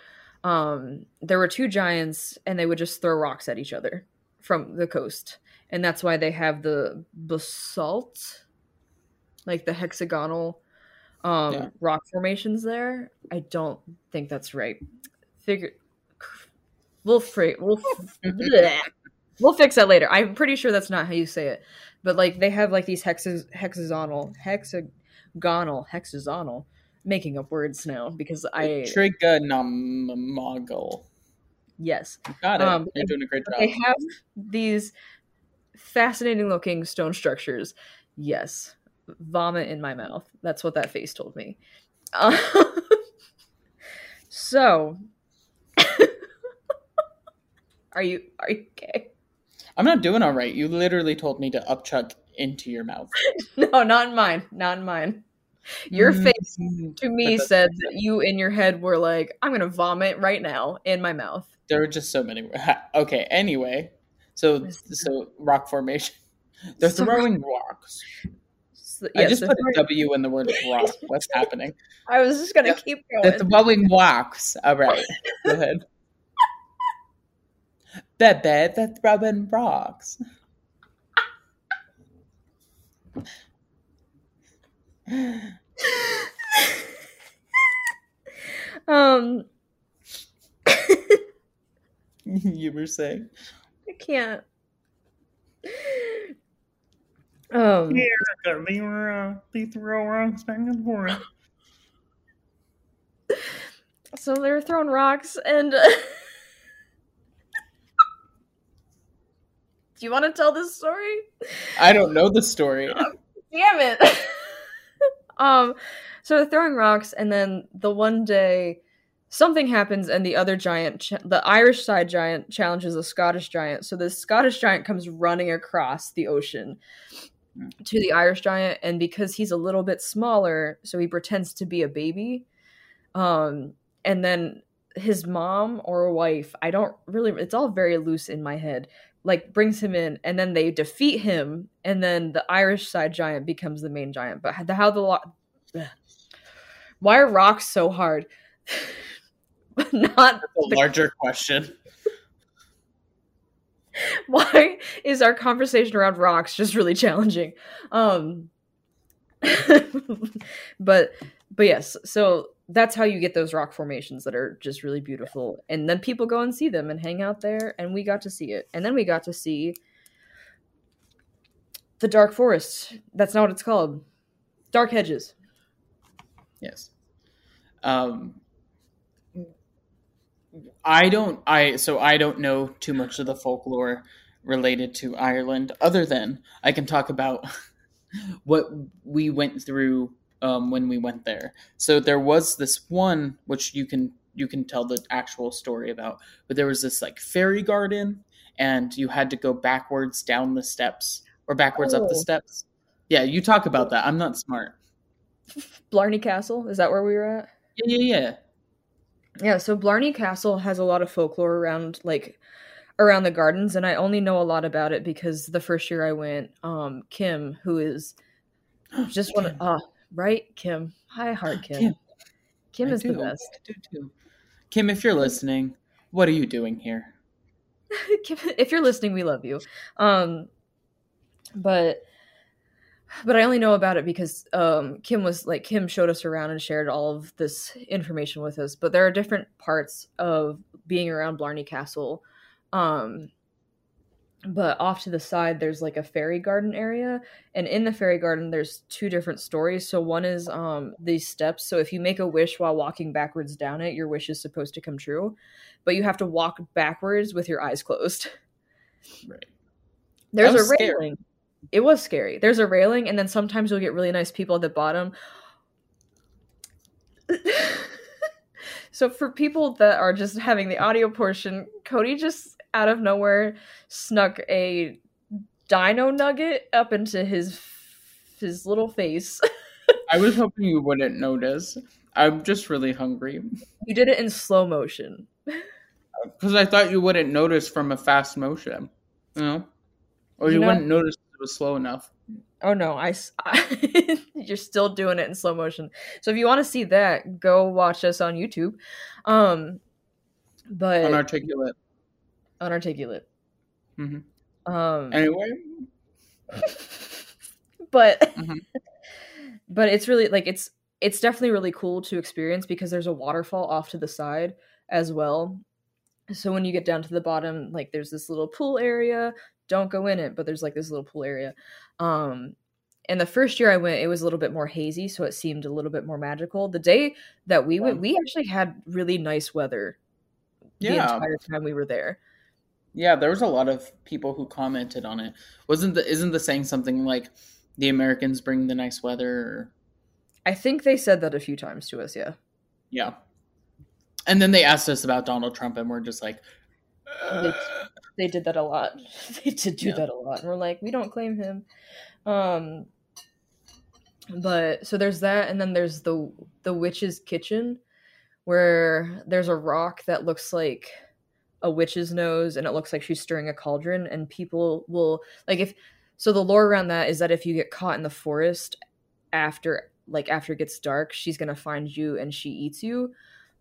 um there were two giants and they would just throw rocks at each other from the coast and that's why they have the basalt like the hexagonal um Yeah. rock formations there i don't think that's right figure we'll we'll bleh. We'll fix that later. I'm pretty sure that's not how you say it. But like they have like these hexas hexagonal hexagonal hexagonal making up words now because I Trigonomagal. yes. Got it. Um, You're doing a great job. They have these fascinating looking stone structures. Yes. Vomit in my mouth. That's what that face told me. Uh, so Are you are you okay? I'm not doing all right. You literally told me to upchuck into your mouth. No, not in mine. Not in mine. Your face Mm. to me said that you in your head were like, I'm gonna vomit right now in my mouth. There are just so many. Okay. Anyway, so so rock formation. They're So- throwing rocks. So- I just put a W in the word rock. What's happening? I was just gonna Yeah, keep going. throwing rocks. All right. Go ahead. Bebe, the throwing rocks. Um you were saying. I can't. Um They throw rocks back and forth. so they were throwing rocks and Do you want to tell this story? I don't know the story. Damn it. Um so they're throwing rocks and then the one day something happens and the other giant ch- the Irish side giant challenges a Scottish giant. So the Scottish giant comes running across the ocean Hmm. to the Irish giant and because he's a little bit smaller, so he pretends to be a baby. Um and then his mom or wife, I don't really it's all very loose in my head like brings him in and then they defeat him and then the irish side giant becomes the main giant. But how the, how the lo- why are rocks so hard? Not A larger question. why is our conversation around rocks just really challenging? Um but but yes so that's how you get those rock formations that are just really beautiful and then people go and see them and hang out there and we got to see it and then we got to see the dark forest that's not what it's called dark hedges Yes. Um, I don't. I so I don't know too much of the folklore related to Ireland, other than I can talk about what we went through um, when we went there. So there was this one which you can you can tell the actual story about, but there was this like fairy garden, and you had to go backwards down the steps or backwards up the Oh. steps. Yeah, you talk about that. I'm not smart. blarney castle is that where we were at Yeah, yeah, yeah. Yeah, so Blarney Castle has a lot of folklore around like around the gardens and I only know a lot about it because the first year I went, um Kim, who is just one Kim. uh right? Kim. Hi heart Kim. Kim. Kim, is the best. I do too. Kim, if you're listening, what are you doing here? Kim, if you're listening, we love you. Um but but I only know about it because um Kim was like Kim showed us around and shared all of this information with us. But there are different parts of being around Blarney Castle. Um but off to the side there's like a fairy garden area and in the fairy garden there's two different stories. So one is um these steps. So if you make a wish while walking backwards down it your wish is supposed to come true but you have to walk backwards with your eyes closed. Right. there's a scary. railing. It was scary. There's a railing and then sometimes you'll get really nice people at the bottom. So for people that are just having the audio portion cody just out of nowhere snuck a dino nugget up into his his little face I was hoping you wouldn't notice. I'm just really hungry you did it in slow motion because I thought you wouldn't notice from a fast motion, you know, or you, You know- wouldn't notice it was slow enough. Oh no, I you're still doing it in slow motion. So if you want to see that, go watch us on YouTube. Um, but Unarticulate. Unarticulate. Mhm. Um, Anyway, but Mhm. but it's really like it's it's definitely really cool to experience because there's a waterfall off to the side as well. So when you get down to the bottom, like there's this little pool area. Don't go in it, but there's like this little pool area. Um, and the first year I went, it was a little bit more hazy, so it seemed a little bit more magical. The day that we went, we actually had really nice weather the entire time we were there. Yeah, there was a lot of people who commented on it. Wasn't the isn't the saying something like the Americans bring the nice weather? Or, I think they said that a few times to us, yeah. yeah. And then they asked us about Donald Trump, and we're just like, They- They did that a lot. they did do Yeah. that a lot. And we're like, we don't claim him. Um but so there's that and then there's the the witch's kitchen where there's a rock that looks like a witch's nose and it looks like she's stirring a cauldron and people will like if so the lore around that is that if you get caught in the forest after like after it gets dark she's gonna find you and she eats you.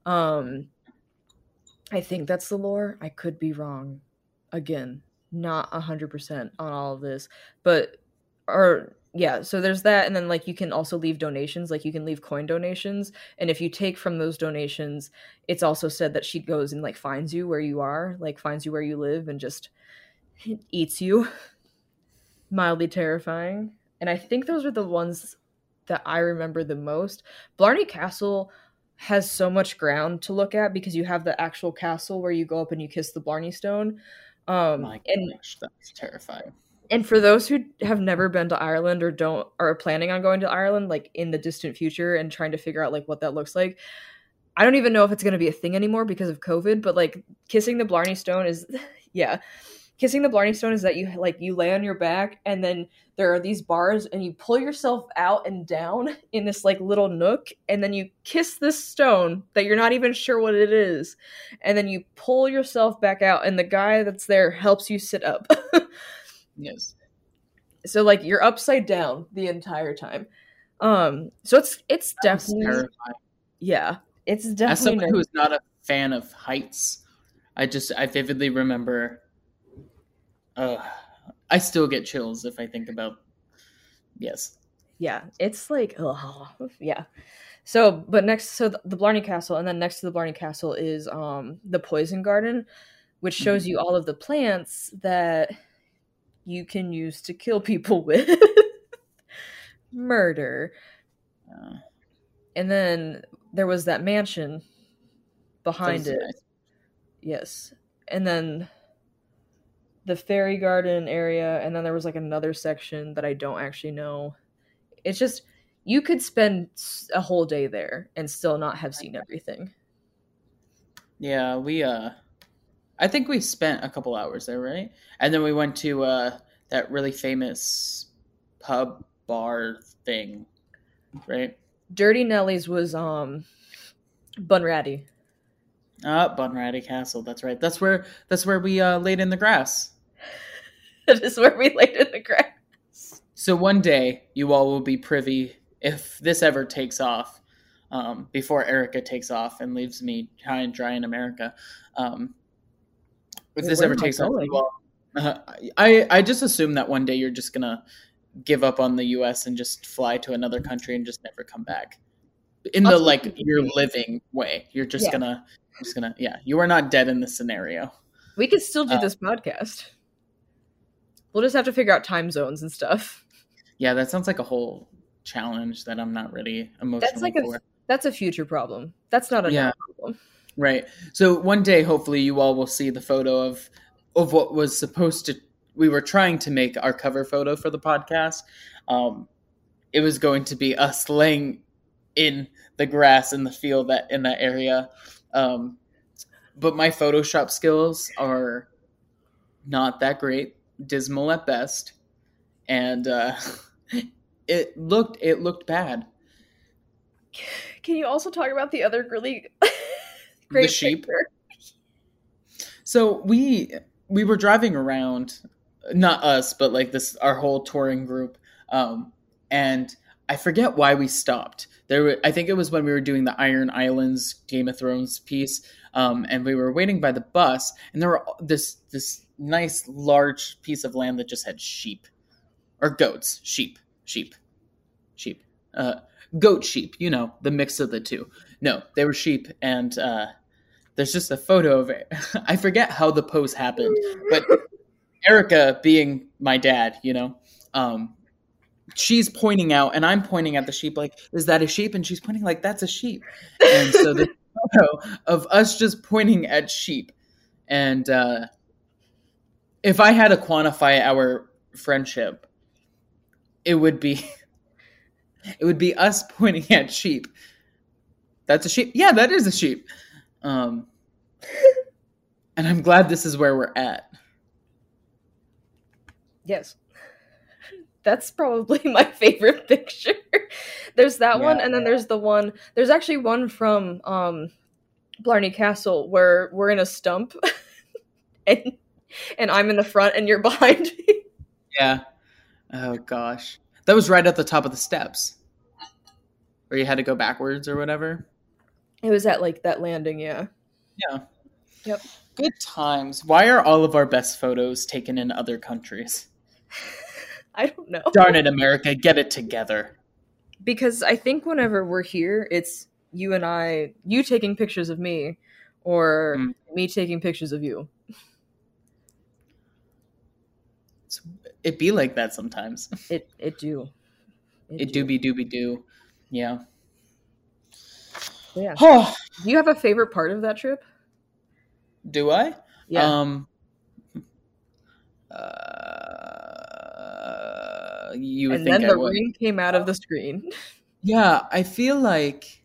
Um i think that's the lore. I could be wrong. Again not a hundred percent on all of this but or yeah so there's that and then like you can also leave donations like you can leave coin donations and if you take from those donations it's also said that she goes and like finds you where you are like finds you where you live and just eats you mildly terrifying and i think those are the ones that i remember the most blarney castle has so much ground to look at because you have the actual castle where you go up and you kiss the blarney stone um my and that's terrifying. And for those who have never been to Ireland or don't are planning on going to Ireland like in the distant future and trying to figure out like what that looks like, I don't even know if it's going to be a thing anymore because of COVID, but like kissing the Blarney Stone is yeah. Kissing the Blarney Stone is that you like you lay on your back and then there are these bars and you pull yourself out and down in this like little nook and then you kiss this stone that you're not even sure what it is and then you pull yourself back out and the guy that's there helps you sit up. Yes. so like you're upside down the entire time um so it's it's That's definitely terrifying. yeah it's definitely As someone who is not a fan of heights, I just I vividly remember. Uh, I still get chills if I think about. Yes. yeah it's like ugh, yeah so but next so the, the blarney castle and then next to the blarney castle is um the poison garden which shows you all of the plants that you can use to kill people with murder Uh, and then there was that mansion behind it nice. Yes. And then the fairy garden area, and then there was like another section that I don't actually know. It's just you could spend a whole day there and still not have seen everything. Yeah, we uh I think we spent a couple hours there, right? And then we went to uh that really famous pub bar thing, right? Durty Nelly's was um Bunratty. Ah, Bunratty Castle, that's right. That's where that's where we uh laid in the grass. that is where we laid in the grass. So one day you all will be privy if this ever takes off, um, before Erica takes off and leaves me high and dry in America. Um, if Wait, this ever takes off, going? you all, uh, I I just assume that one day you're just gonna give up on the U.S. and just fly to another country and just never come back. In the like what- your living way, you're just Yeah. gonna just gonna yeah. You are not dead in this scenario. We could still do Uh, this podcast. We'll just have to figure out time zones and stuff. Yeah, that sounds like a whole challenge that I'm not ready emotionally like a- That's a future problem. That's not a Yeah. problem. Right. So one day, hopefully, you all will see the photo of of what was supposed to. We were trying to make our cover photo for the podcast. Um, it was going to be us laying in the grass in the field that in that area. Um, but my Photoshop skills are not that great, dismal at best, and uh, it looked it looked bad. Can you also talk about the other really great sheep? picture? So we we were driving around, not us, but like this our whole touring group, um, and I forget why we stopped. There, were, I think it was when we were doing the Iron Islands Game of Thrones piece, um, and we were waiting by the bus, and there were this this nice large piece of land that just had sheep, or goats, sheep, sheep, sheep, uh, goat sheep. You know, the mix of the two. No, they were sheep, and uh, there's just a photo of it. I forget how the pose happened, but Erica, being my dad, you know, um, she's pointing out, and I'm pointing at the sheep, like, "Is that a sheep?" And she's pointing like, "That's a sheep." And so the photo of us just pointing at sheep, and uh, if I had to quantify our friendship, it would be it would be us pointing at sheep. That's a sheep. Yeah, that is a sheep. Um, and I'm glad this is where we're at. Yes. That's probably my favorite picture. there's that yeah, one, and then there's the one. There's actually one from um, Blarney Castle where we're in a stump, and and I'm in the front, and you're behind me. Yeah. Oh gosh, that was right at the top of the steps, where you had to go backwards or whatever. It was at like that landing, yeah. Yeah. Yep. Good times. Why are all of our best photos taken in other countries? I don't know. Darn it, America, get it together. Because I think whenever we're here, it's you and I, you taking pictures of me, or mm. me taking pictures of you. It be like that sometimes. It it do. It, it do be do be do. Yeah. Yeah. do you have a favorite part of that trip? Do I? Yeah. Um, uh, you would and think then the ring came out of the screen. Yeah, I feel like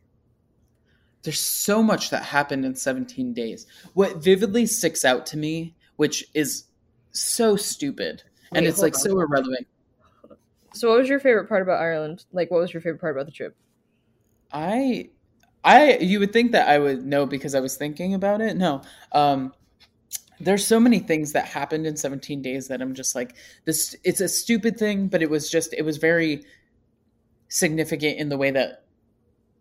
there's so much that happened in 17 days. What vividly sticks out to me, which is so stupid, Wait, and it's like on. so irrelevant. So, what was your favorite part about Ireland? Like, what was your favorite part about the trip? I I you would think that I would know because I was thinking about it. No. Um there's so many things that happened in 17 days that I'm just like this it's a stupid thing, but it was just it was very significant in the way that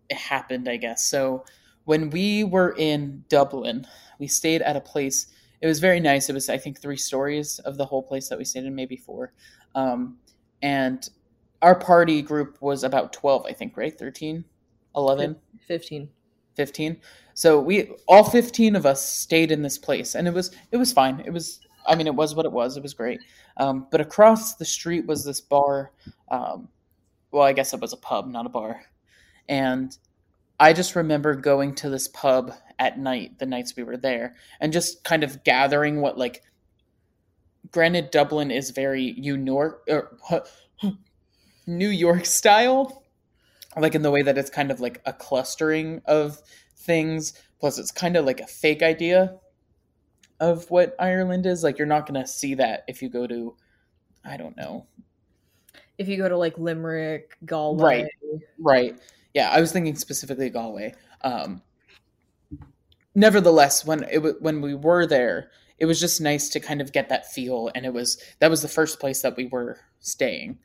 it happened, I guess. So when we were in Dublin, we stayed at a place it was very nice. It was I think three stories of the whole place that we stayed in, maybe four. Um, and our party group was about 12, I think, right? 13? 11 15 15 so we all 15 of us stayed in this place and it was it was fine. It was i mean it was what it was. It was great. Um, but across the street was this bar um, well i guess it was a pub not a bar. And i just remember going to this pub at night the nights we were there and just kind of gathering what like granted dublin is very new york er, new york style like in the way that it's kind of like a clustering of things plus it's kind of like a fake idea of what ireland is like you're not going to see that if you go to i don't know. If you go to like limerick galway. Right. Right. Yeah i was thinking specifically galway. Um nevertheless when it when we were there it was just nice to kind of get that feel and it was that was the first place that we were staying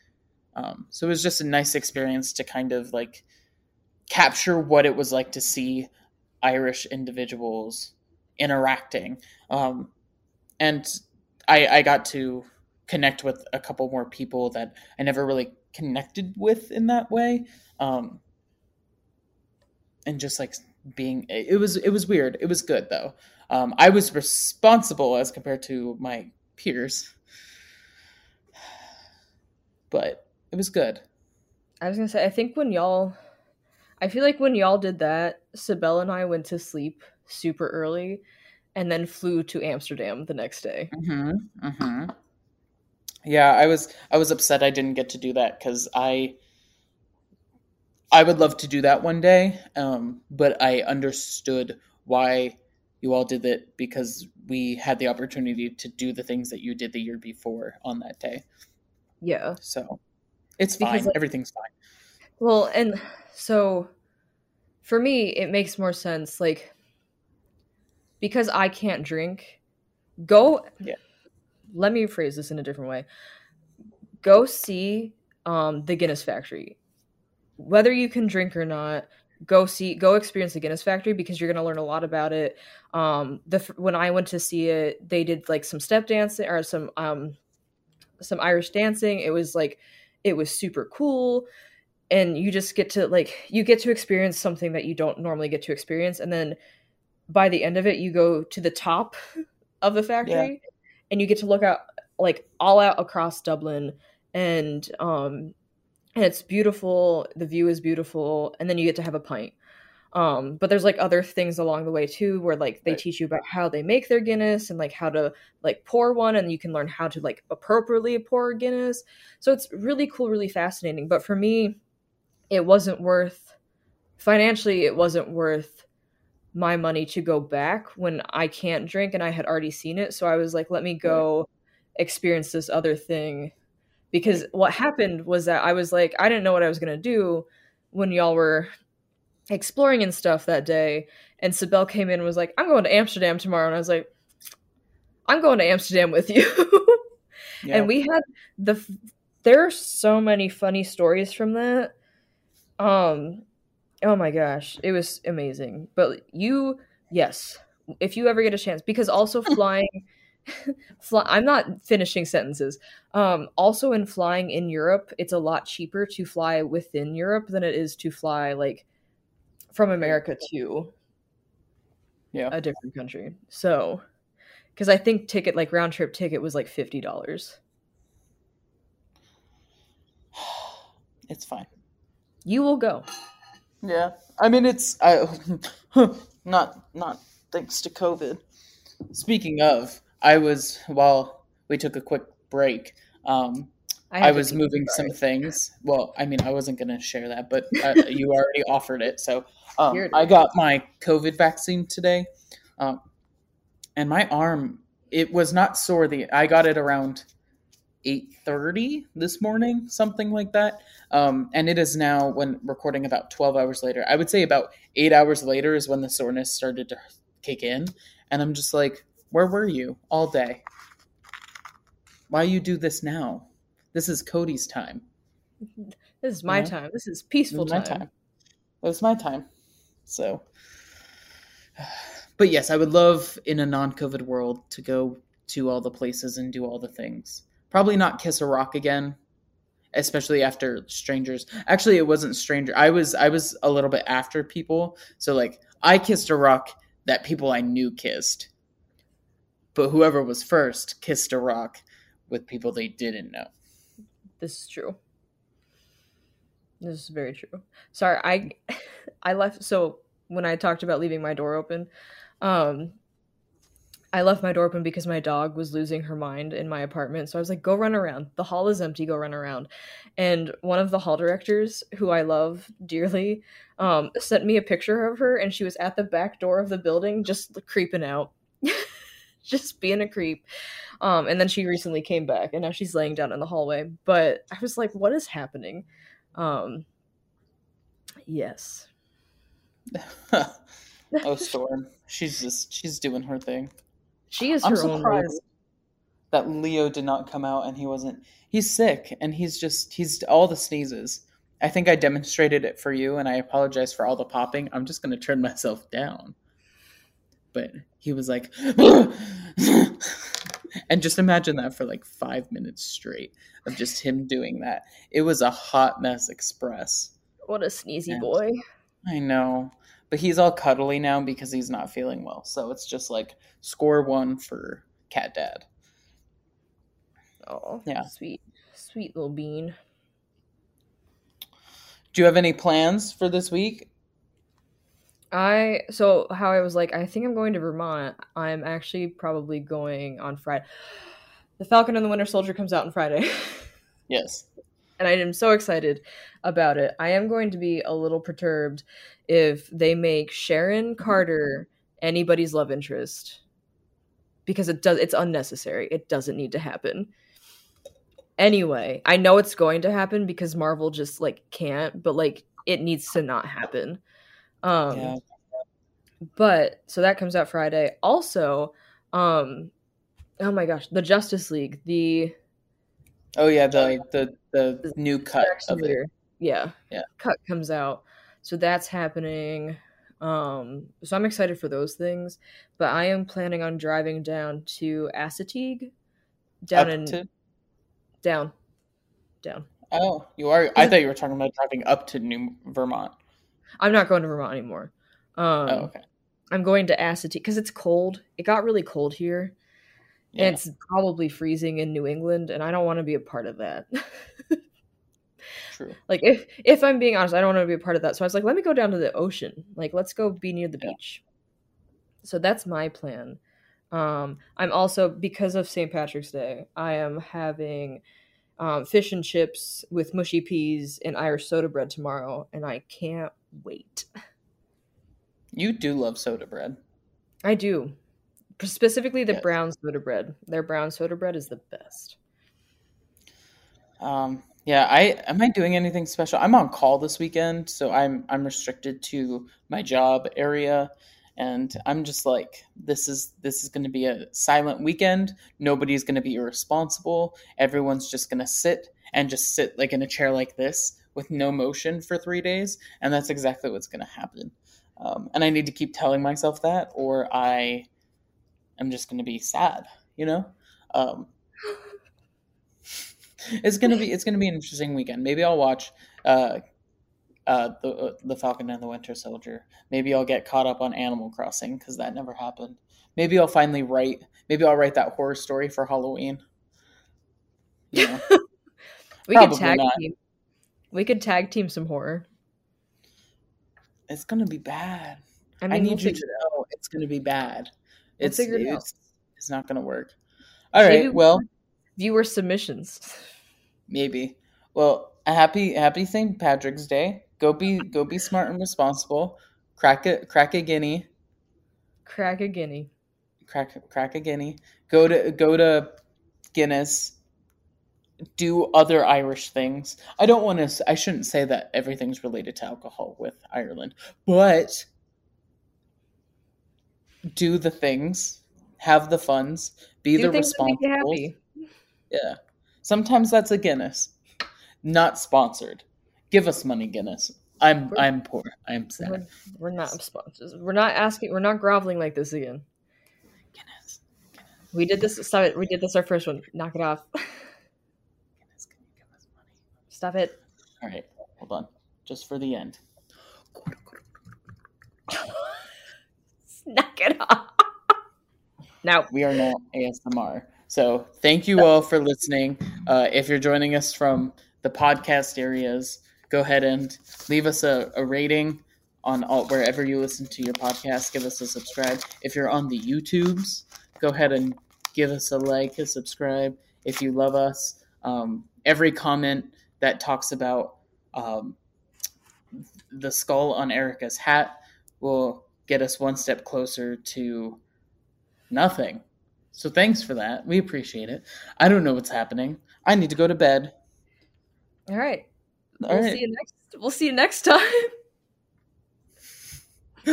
um, so it was just a nice experience to kind of like capture what it was like to see Irish individuals interacting. Um, and I, I got to connect with a couple more people that I never really connected with in that way. Um, and just like being, it was, it was weird. It was good though. Um, I was responsible as compared to my peers, but it was good. I was gonna say, I think when y'all, I feel like when y'all did that, Sibel and I went to sleep super early, and then flew to Amsterdam the next day. Mm-hmm. Mm-hmm. Yeah, I was I was upset I didn't get to do that because I I would love to do that one day, um, but I understood why you all did it because we had the opportunity to do the things that you did the year before on that day. Yeah. So it's because, fine. Everything's fine. Well, and so for me, it makes more sense. Like, because I can't drink, go. Yeah. Let me phrase this in a different way. Go see um, the Guinness factory. Whether you can drink or not, go see go experience the Guinness factory because you're going to learn a lot about it. Um the when I went to see it, they did like some step dancing or some um some Irish dancing. It was like it was super cool. And you just get to like you get to experience something that you don't normally get to experience. And then by the end of it, you go to the top of the factory and you get to look out like all out across Dublin. And um and it's beautiful, the view is beautiful, and then you get to have a pint. Um, but there's like other things along the way too, where like they Right. teach you about how they make their Guinness and like how to like pour one, and you can learn how to like appropriately pour Guinness. So it's really cool, really fascinating. But for me, it wasn't worth financially. It wasn't worth my money to go back when I can't drink and I had already seen it. So I was like, let me go experience this other thing. Because what happened was that I was like, I didn't know what I was gonna do when y'all were exploring and stuff that day. And Sibel came in and was like, I'm going to Amsterdam tomorrow. And I was like, I'm going to Amsterdam with you. Yeah. and we had the there are so many funny stories from that um oh my gosh it was amazing but you yes if you ever get a chance because also flying fly, i'm not finishing sentences um also in flying in europe it's a lot cheaper to fly within europe than it is to fly like from america to Yeah. a different country so because i think ticket like round trip ticket was like $50 it's fine. you will go Yeah, I mean it's I not not thanks to COVID. Speaking of, I was while we took a quick break. Um, had I, was moving some things. Well, I mean, I wasn't going to share that, but uh, you already offered it. So um, it I got my COVID vaccine today, um, and my arm it was not sore. The I got it around eight thirty this morning, something like that. Um, and it is now when recording about twelve hours later. I would say about eight hours later is when the soreness started to kick in, and I'm just like, where were you all day? Why you do this now? This is Cody's time. This is my time. This is peaceful was my time. time. It was my time. So, but yes, I would love in a non-COVID world to go to all the places and do all the things. Probably not kiss a rock again, especially after strangers. Actually, it wasn't stranger. I was I was a little bit after people. So like I kissed a rock that people I knew kissed. But whoever was first kissed a rock with people they didn't know. This is true. This is very true. Sorry, I I left so when I talked about leaving my door open, um I left my door open because my dog was losing her mind in my apartment. So I was like, go run around. The hall is empty, go run around. And one of the hall directors, who I love dearly, um, sent me a picture of her and she was at the back door of the building just creeping out. just being a creep. Um, and then she recently came back and now she's laying down in the hallway. But I was like, what is happening? Um Yes. oh, Storm. She's just she's doing her thing. She is I'm her surprised that Leo did not come out and he wasn't. He's sick and he's just he's all the sneezes. I think I demonstrated it for you, and I apologize for all the popping. I'm just gonna turn myself down. But he was like, and just imagine that for like five minutes straight of just him doing that. It was a hot mess express. What a sneezy Yeah. boy. I know. But he's all cuddly now because he's not feeling well. So it's just like score one for Cat Dad. Oh, Yeah. Sweet. Sweet little bean. Do you have any plans for this week? I so how I was like, I think I'm going to Vermont. I'm actually probably going on Friday. The Falcon and the Winter Soldier comes out on Friday. Yes. and I am so excited about it. I am going to be a little perturbed if they make Sharon Carter anybody's love interest because it does it's unnecessary. It doesn't need to happen. Anyway, I know it's going to happen because Marvel just like can't, but like it needs to not happen. Um yeah. but so that comes out Friday. Also, um oh my gosh, the Justice League, the Oh yeah, the the the new cut of it. Yeah. Yeah. Cut comes out. So that's happening. Um so I'm excited for those things, but I am planning on driving down to Assateague down Up in to- down down. Oh, you are. I thought you were talking about driving up to New Vermont. I'm not going to Vermont anymore. Um Oh, okay. I'm going to Assateague because it's cold. It got really cold here. Yeah. And it's probably freezing in New England, and I don't want to be a part of that. True. like if if I'm being honest, I don't want to be a part of that. So I was like, let me go down to the ocean. Like let's go be near the Yeah. beach. So that's my plan. Um, I'm also because of St. Patrick's Day, I am having um, fish and chips with mushy peas and Irish soda bread tomorrow, and I can't wait. You do love soda bread. I do. Specifically the Yes. brown soda bread. Their brown soda bread is the best. Um, yeah, I am I doing anything special? I'm on call this weekend, so I'm I'm restricted to my job area, and I'm just like, this is this is going to be a silent weekend. Nobody's going to be irresponsible. Everyone's just going to sit and just sit like in a chair like this with no motion for three days, and that's exactly what's going to happen. Um, and I need to keep telling myself that, or I am just going to be sad. You know. Um, it's gonna be it's gonna be an interesting weekend. Maybe I'll watch uh, uh, the uh, the Falcon and the Winter Soldier. Maybe I'll get caught up on Animal Crossing because that never happened. Maybe I'll finally write. Maybe I'll write that horror story for Halloween. You know, We Probably could tag not. team. We could tag team some horror. it's gonna be bad. I I, need we'll you figure to know it's gonna be bad. We'll It's it it's, it's not gonna work. All Maybe right. Well, Viewer submissions. maybe. Well, a happy happy St. Patrick's Day. Go be go be smart and responsible. Crack a crack a guinea. Crack a guinea. crack crack a guinea go to go to guinness do other irish things i don't want to i shouldn't say that everything's related to alcohol with ireland but do the things have the funds be Do the things that make you responsible yeah sometimes that's a guinness not sponsored give us money guinness i'm We're- i'm poor i'm sad We're, we're not sponsors. We're not asking. We're not groveling like this again. guinness We did this. Stop it. We did this our first one. Knock it off. guinness can you give us money Stop it. all right hold on just for the end Knock it off. Now, we are not ASMR. So thank you all for listening. Uh, if you're joining us from the podcast areas, go ahead and leave us a, a rating on all, wherever you listen to your podcast. Give us a subscribe. If you're on the YouTubes, go ahead and give us a like, a subscribe. If you love us, um, every comment that talks about um, the skull on Erica's hat will get us one step closer to nothing. So thanks for that. We appreciate it. I don't know what's happening. I need to go to bed. all right. All we'll right. see you next. We'll see you next time.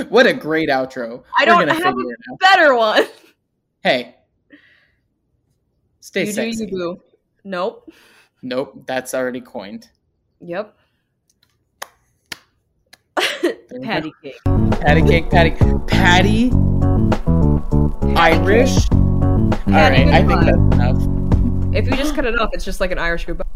What a great outro. I We're don't gonna have figure it out. Better one. Hey. Stay you do sexy. you boo. Nope. Nope, that's already coined. Yep. Patty cake. Patty cake, patty patty Irish. All right, I think that's enough. If you just cut it off, it's just like an Irish goodbye.